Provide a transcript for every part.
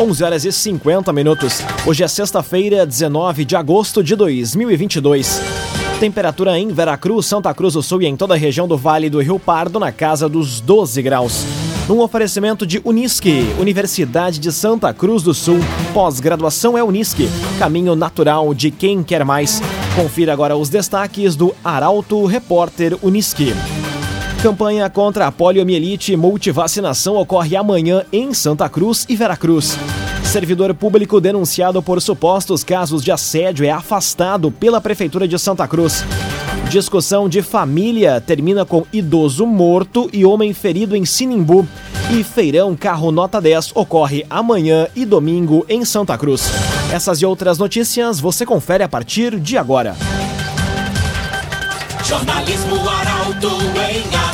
11 horas e 50 minutos. Hoje é sexta-feira, 19 de agosto de 2022. Temperatura em Veracruz, Santa Cruz do Sul e em toda a região do Vale do Rio Pardo na casa dos 12 graus. Num oferecimento de Unisque, Universidade de Santa Cruz do Sul. Pós-graduação é Unisque, caminho natural de quem quer mais. Confira agora os destaques do Arauto Repórter Unisque. Campanha contra a poliomielite multivacinação ocorre amanhã em Santa Cruz e Veracruz. Servidor público denunciado por supostos casos de assédio é afastado pela Prefeitura de Santa Cruz. Discussão de família termina com idoso morto e homem ferido em Sinimbu. E feirão carro nota 10 ocorre amanhã e domingo em Santa Cruz. Essas e outras notícias você confere a partir de agora. Jornalismo Arauto em.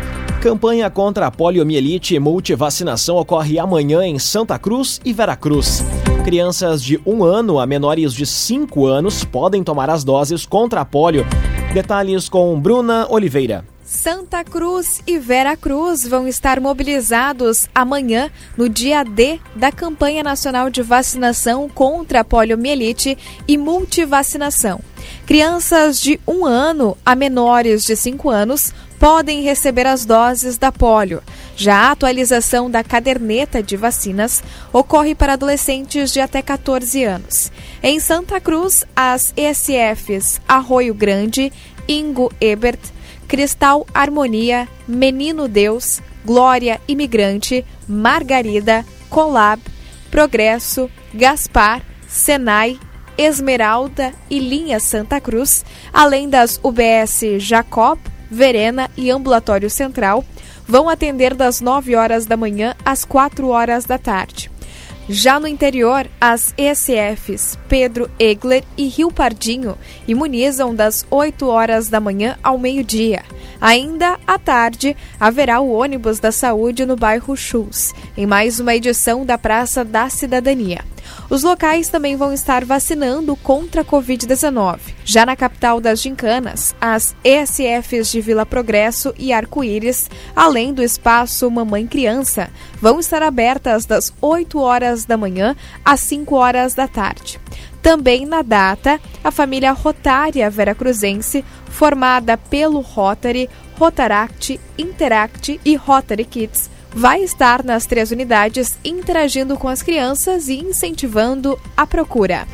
Campanha contra a poliomielite e multivacinação ocorre amanhã em Santa Cruz e Veracruz. Crianças de 1 ano a menores de 5 anos podem tomar as doses contra a polio. Detalhes com Bruna Oliveira. Santa Cruz e Vera Cruz vão estar mobilizados amanhã, no dia D da campanha nacional de vacinação contra a poliomielite e multivacinação. Crianças de 1 ano a menores de 5 anos podem receber as doses da polio. Já a atualização da caderneta de vacinas ocorre para adolescentes de até 14 anos. Em Santa Cruz, as ESFs Arroio Grande, Ingo Ebert, Cristal Harmonia, Menino Deus, Glória Imigrante, Margarida, Colab, Progresso, Gaspar, Senai, Esmeralda e Linha Santa Cruz, além das UBS Jacob, Verena e Ambulatório Central, vão atender das 9 horas da manhã às 4 horas da tarde. Já no interior, as ECFs Pedro Egler e Rio Pardinho imunizam das 8 horas da manhã ao meio-dia. Ainda à tarde, haverá o ônibus da saúde no bairro Chus, em mais uma edição da Praça da Cidadania. Os locais também vão estar vacinando contra a Covid-19. Já na capital das gincanas, as ESFs de Vila Progresso e Arco-Íris, além do espaço Mamãe Criança, vão estar abertas das 8 horas da manhã às 5 horas da tarde. Também na data, a família Rotária Veracruzense, formada pelo Rotary, Rotaract, Interact e Rotary Kids, vai estar nas três unidades interagindo com as crianças e incentivando a procura.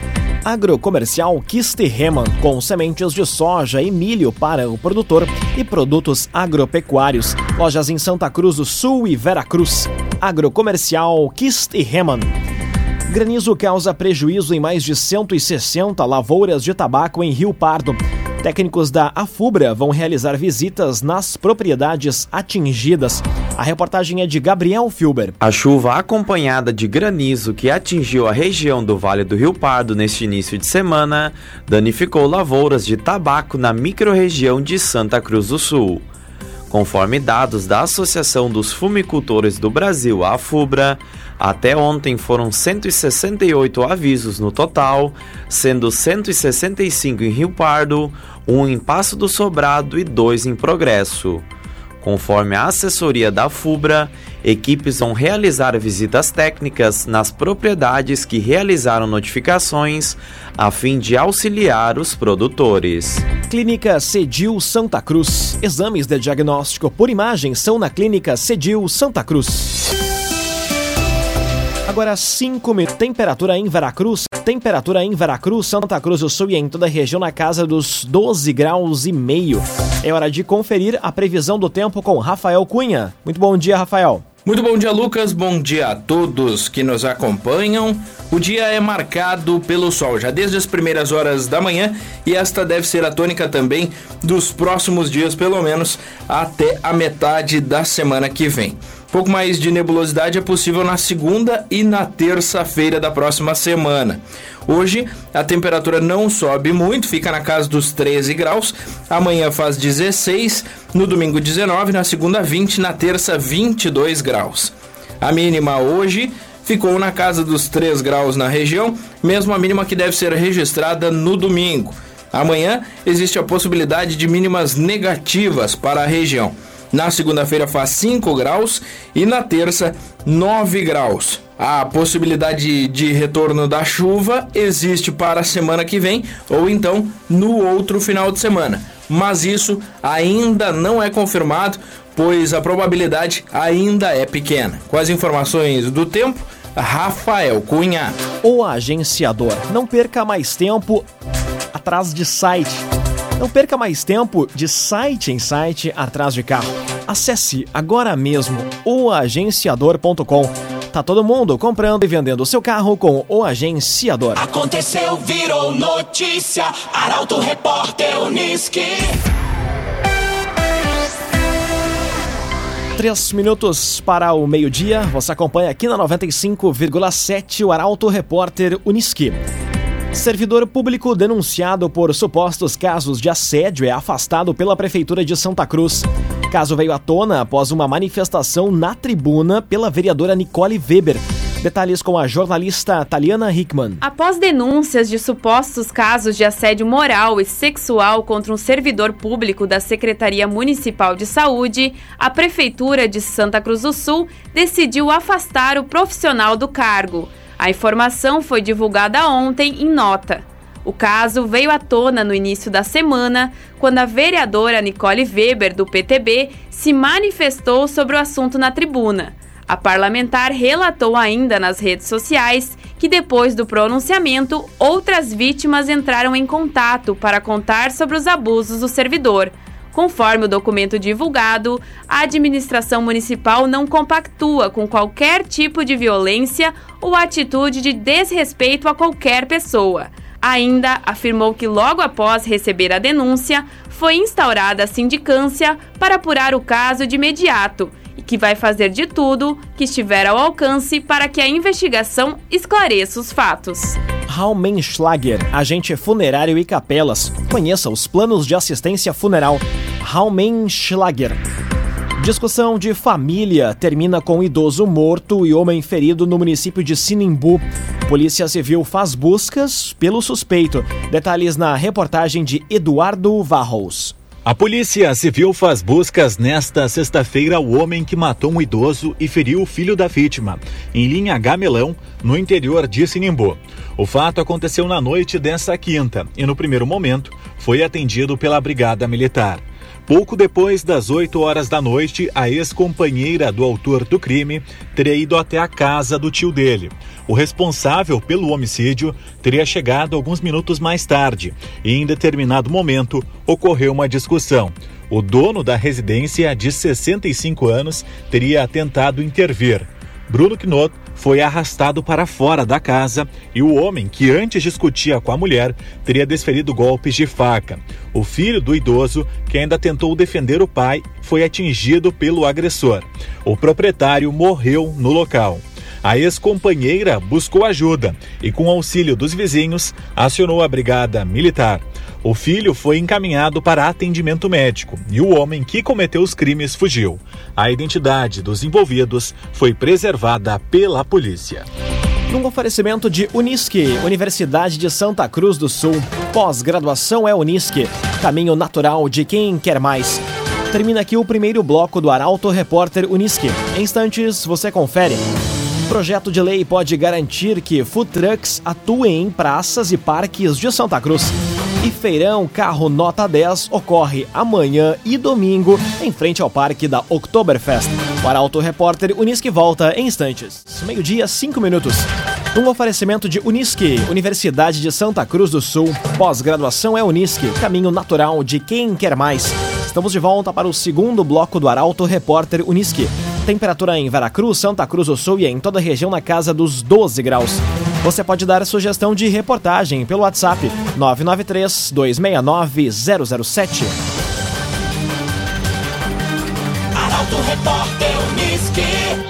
Agrocomercial Kisterreman, com sementes de soja e milho para o produtor e produtos agropecuários. Lojas em Santa Cruz do Sul e Veracruz. Agrocomercial Kisterreman. Granizo causa prejuízo em mais de 160 lavouras de tabaco em Rio Pardo. Técnicos da Afubra vão realizar visitas nas propriedades atingidas. A reportagem é de Gabriel Filber. A chuva acompanhada de granizo que atingiu a região do Vale do Rio Pardo neste início de semana danificou lavouras de tabaco na microrregião de Santa Cruz do Sul. Conforme dados da Associação dos Fumicultores do Brasil, a AFUBRA, até ontem foram 168 avisos no total, sendo 165 em Rio Pardo, um em Passo do Sobrado e dois em Progresso. Conforme a assessoria da FUBRA, equipes vão realizar visitas técnicas nas propriedades que realizaram notificações, a fim de auxiliar os produtores. Clínica Cedil Santa Cruz. Exames de diagnóstico por imagem são na Clínica Cedil Santa Cruz. Agora 5 mil. Temperatura em Veracruz. Temperatura em Veracruz, Santa Cruz do Sul e em toda a região na casa dos 12 graus e meio. É hora de conferir a previsão do tempo com Rafael Cunha. Muito bom dia, Rafael. Muito bom dia, Lucas. Bom dia a todos que nos acompanham. O dia é marcado pelo sol já desde as primeiras horas da manhã e esta deve ser a tônica também dos próximos dias, pelo menos até a metade da semana que vem. Pouco mais de nebulosidade é possível na segunda e na terça-feira da próxima semana. Hoje a temperatura não sobe muito, fica na casa dos 13 graus. Amanhã faz 16, no domingo 19, na segunda 20, na terça 22 graus. A mínima hoje ficou na casa dos 3 graus na região, mesmo a mínima que deve ser registrada no domingo. Amanhã existe a possibilidade de mínimas negativas para a região. Na segunda-feira faz 5 graus e na terça 9 graus. A possibilidade de retorno da chuva existe para a semana que vem ou então no outro final de semana. Mas isso ainda não é confirmado, pois a probabilidade ainda é pequena. Com as informações do tempo, Rafael Cunha. O agenciador. Não perca mais tempo atrás de site. Não perca mais tempo de site em site atrás de carro. Acesse agora mesmo oagenciador.com. Tá todo mundo comprando e vendendo o seu carro com o agenciador. Aconteceu, virou notícia. Arauto Repórter Uniski. Três minutos para o meio-dia. Você acompanha aqui na 95,7 o Arauto Repórter Uniski. Servidor público denunciado por supostos casos de assédio é afastado pela Prefeitura de Santa Cruz. Caso veio à tona após uma manifestação na tribuna pela vereadora Nicole Weber. Detalhes com a jornalista Taliana Hickman. Após denúncias de supostos casos de assédio moral e sexual contra um servidor público da Secretaria Municipal de Saúde, a Prefeitura de Santa Cruz do Sul decidiu afastar o profissional do cargo. A informação foi divulgada ontem em nota. O caso veio à tona no início da semana, quando a vereadora Nicole Weber, do PTB, se manifestou sobre o assunto na tribuna. A parlamentar relatou ainda nas redes sociais que, depois do pronunciamento, outras vítimas entraram em contato para contar sobre os abusos do servidor. Conforme o documento divulgado, a administração municipal não compactua com qualquer tipo de violência ou atitude de desrespeito a qualquer pessoa. Ainda afirmou que logo após receber a denúncia, foi instaurada a sindicância para apurar o caso de imediato e que vai fazer de tudo que estiver ao alcance para que a investigação esclareça os fatos. Raumenschlager, agente funerário e capelas. Conheça os planos de assistência funeral. Raumenschlager. Discussão de família termina com idoso morto e homem ferido no município de Sinimbu. Polícia Civil faz buscas pelo suspeito. Detalhes na reportagem de Eduardo Varros. A Polícia Civil faz buscas nesta sexta-feira ao homem que matou um idoso e feriu o filho da vítima, em linha Gamelão, no interior de Sinimbu. O fato aconteceu na noite desta quinta e, no primeiro momento, foi atendido pela Brigada Militar. Pouco depois das 8 horas da noite, a ex-companheira do autor do crime teria ido até a casa do tio dele. O responsável pelo homicídio teria chegado alguns minutos mais tarde e, em determinado momento, ocorreu uma discussão. O dono da residência, de 65 anos, teria tentado intervir. Bruno Knot foi arrastado para fora da casa e o homem, que antes discutia com a mulher, teria desferido golpes de faca. O filho do idoso, que ainda tentou defender o pai, foi atingido pelo agressor. O proprietário morreu no local. A ex-companheira buscou ajuda e, com auxílio dos vizinhos, acionou a brigada militar. O filho foi encaminhado para atendimento médico e o homem que cometeu os crimes fugiu. A identidade dos envolvidos foi preservada pela polícia. Num oferecimento de Unisque, Universidade de Santa Cruz do Sul. Pós-graduação é Unisque, caminho natural de quem quer mais. Termina aqui o primeiro bloco do Arauto Repórter Unisque. Em instantes, você confere. Projeto de lei pode garantir que food trucks atuem em praças e parques de Santa Cruz. E Feirão Carro Nota 10 ocorre amanhã e domingo em frente ao parque da Oktoberfest. O Arauto Repórter Unisque volta em instantes. Meio-dia, 5 minutos. Um oferecimento de Unisque, Universidade de Santa Cruz do Sul. Pós-graduação é Unisque, caminho natural de quem quer mais. Estamos de volta para o segundo bloco do Arauto Repórter Unisque. Temperatura em Veracruz, Santa Cruz do Sul e em toda a região na casa dos 12 graus. Você pode dar sugestão de reportagem pelo WhatsApp 993 269 007. Arauto Repórter Uniski. Unisque.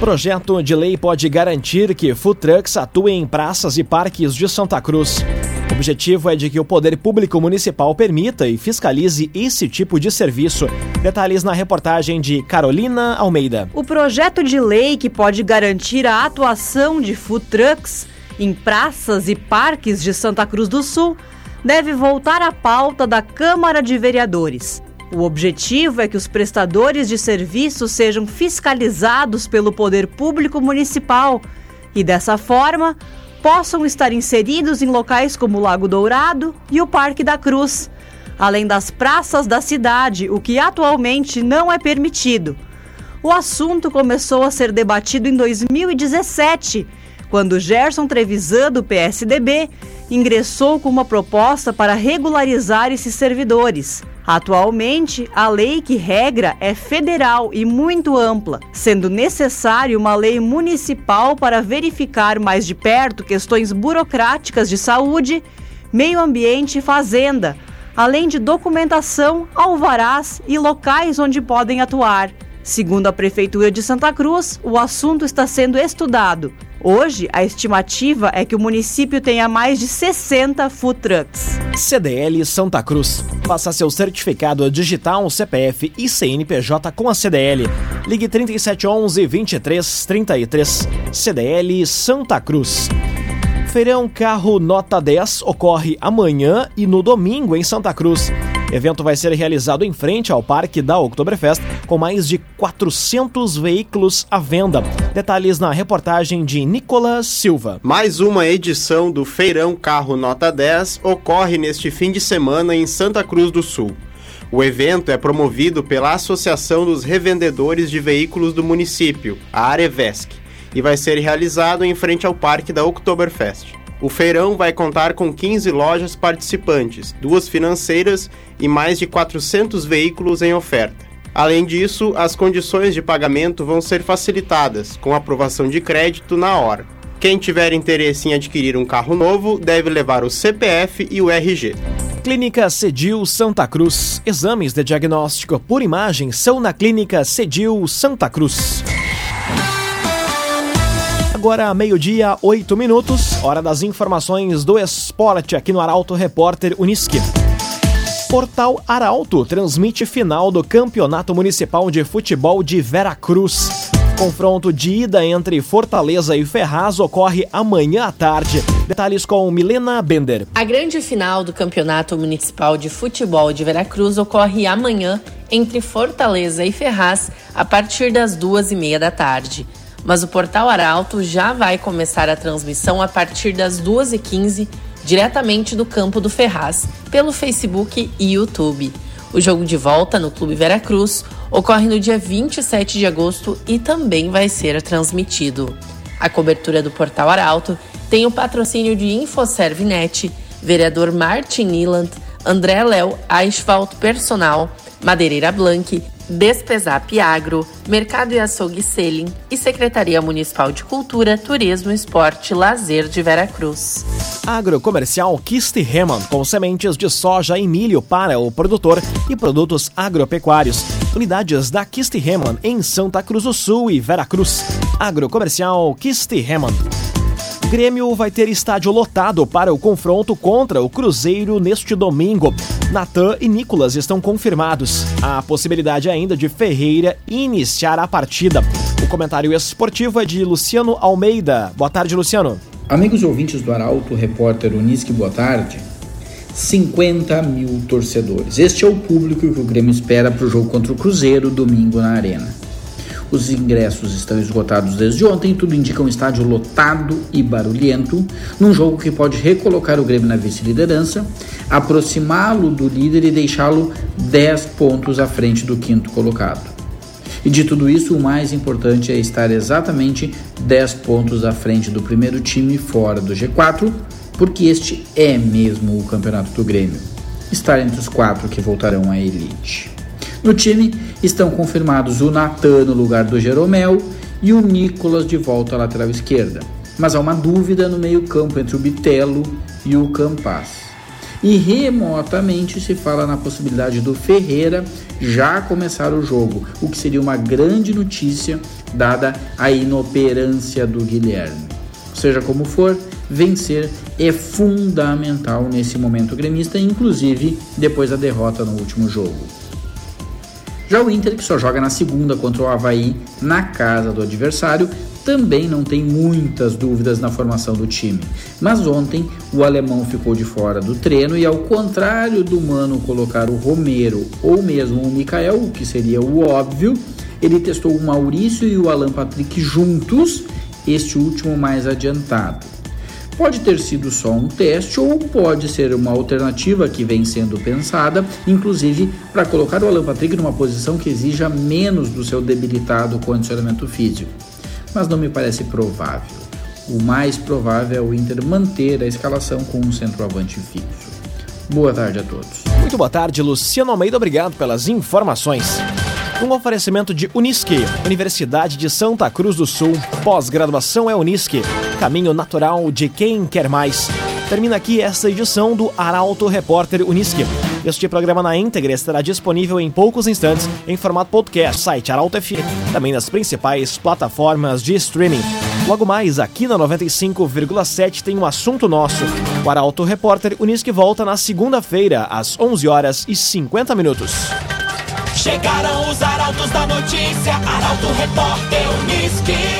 Projeto de lei pode garantir que food trucks atuem em praças e parques de Santa Cruz. O objetivo é de que o poder público municipal permita e fiscalize esse tipo de serviço. Detalhes na reportagem de Carolina Almeida. O projeto de lei que pode garantir a atuação de food trucks em praças e parques de Santa Cruz do Sul deve voltar à pauta da Câmara de Vereadores. O objetivo é que os prestadores de serviços sejam fiscalizados pelo poder público municipal e, dessa forma, possam estar inseridos em locais como o Lago Dourado e o Parque da Cruz, além das praças da cidade, o que atualmente não é permitido. O assunto começou a ser debatido em 2017, quando Gerson Trevisan, do PSDB, ingressou com uma proposta para regularizar esses servidores. Atualmente, a lei que regra é federal e muito ampla, sendo necessário uma lei municipal para verificar mais de perto questões burocráticas de saúde, meio ambiente e fazenda, além de documentação, alvarás e locais onde podem atuar. Segundo a Prefeitura de Santa Cruz, o assunto está sendo estudado. Hoje, a estimativa é que o município tenha mais de 60 food trucks. CDL Santa Cruz. Faça seu certificado digital, CPF e CNPJ com a CDL. Ligue 3711 2333. CDL Santa Cruz. Feirão Carro Nota 10 ocorre amanhã e no domingo em Santa Cruz. O evento vai ser realizado em frente ao Parque da Oktoberfest, com mais de 400 veículos à venda. Detalhes na reportagem de Nicolas Silva. Mais uma edição do Feirão Carro Nota 10 ocorre neste fim de semana em Santa Cruz do Sul. O evento é promovido pela Associação dos Revendedores de Veículos do município, a Arevesc, e vai ser realizado em frente ao Parque da Oktoberfest. O feirão vai contar com 15 lojas participantes, duas financeiras e mais de 400 veículos em oferta. Além disso, as condições de pagamento vão ser facilitadas, com aprovação de crédito na hora. Quem tiver interesse em adquirir um carro novo deve levar o CPF e o RG. Clínica Cedil Santa Cruz. Exames de diagnóstico por imagem são na Clínica Cedil Santa Cruz. Agora, meio-dia, oito minutos, hora das informações do esporte aqui no Arauto Repórter Uniski. Portal Arauto transmite final do Campeonato Municipal de Futebol de Veracruz. Confronto de ida entre Fortaleza e Ferraz ocorre amanhã à tarde. Detalhes com Milena Bender. A grande final do Campeonato Municipal de Futebol de Veracruz ocorre amanhã entre Fortaleza e Ferraz a partir das duas e meia da tarde mas o Portal Arauto já vai começar a transmissão a partir das 2h15, diretamente do campo do Ferraz, pelo Facebook e YouTube. O jogo de volta no Clube Veracruz ocorre no dia 27 de agosto e também vai ser transmitido. A cobertura do Portal Arauto tem o patrocínio de InfoServinet, vereador Martin Niland, André Léo, Asfalto Personal, Madeireira Blanque, Despesap Agro, Mercado e Açougue Selim e Secretaria Municipal de Cultura, Turismo, Esporte e Lazer de Veracruz. Agrocomercial Kist Heman, com sementes de soja e milho para o produtor e produtos agropecuários. Unidades da Kist Heman em Santa Cruz do Sul e Veracruz. Agrocomercial Kist Heman. Grêmio vai ter estádio lotado para o confronto contra o Cruzeiro neste domingo. Natan e Nicolas estão confirmados. A possibilidade ainda de Ferreira iniciar a partida. O comentário esportivo é de Luciano Almeida. Boa tarde, Luciano. Amigos ouvintes do Arauto, repórter Unisque, boa tarde. 50 mil torcedores. Este é o público que o Grêmio espera para o jogo contra o Cruzeiro domingo na Arena. Os ingressos estão esgotados desde ontem, tudo indica um estádio lotado e barulhento, num jogo que pode recolocar o Grêmio na vice-liderança, aproximá-lo do líder e deixá-lo 10 pontos à frente do quinto colocado. E de tudo isso, o mais importante é estar exatamente 10 pontos à frente do primeiro time fora do G4, porque este é mesmo o campeonato do Grêmio. Estar entre os quatro que voltarão à elite. No time estão confirmados o Natan no lugar do Jeromel e o Nicolas de volta à lateral esquerda. Mas há uma dúvida no meio-campo entre o Bitelo e o Campas. E remotamente se fala na possibilidade do Ferreira já começar o jogo, o que seria uma grande notícia dada a inoperância do Guilherme. Seja como for, vencer é fundamental nesse momento gremista, inclusive depois da derrota no último jogo. Já o Inter, que só joga na segunda contra o Havaí na casa do adversário, também não tem muitas dúvidas na formação do time. Mas ontem o alemão ficou de fora do treino e, ao contrário do Mano colocar o Romero ou mesmo o Mikael, o que seria o óbvio, ele testou o Maurício e o Alan Patrick juntos, este último mais adiantado. Pode ter sido só um teste ou pode ser uma alternativa que vem sendo pensada, inclusive para colocar o Alan Patrick numa posição que exija menos do seu debilitado condicionamento físico. Mas não me parece provável. O mais provável é o Inter manter a escalação com um centroavante fixo. Boa tarde a todos. Muito boa tarde, Luciano Almeida. Obrigado pelas informações. Um oferecimento de Unisque, Universidade de Santa Cruz do Sul. Pós-graduação é Unisque, caminho natural de quem quer mais. Termina aqui esta edição do Arauto Repórter Unisque. Este programa na íntegra estará disponível em poucos instantes em formato podcast, site Arauto FM, também nas principais plataformas de streaming. Logo mais, aqui na 95,7 tem um assunto nosso. O Arauto Repórter Unisque volta na segunda-feira, às 11 horas e 50 minutos. Chegaram os arautos da notícia, Arauto Repórter Unisque.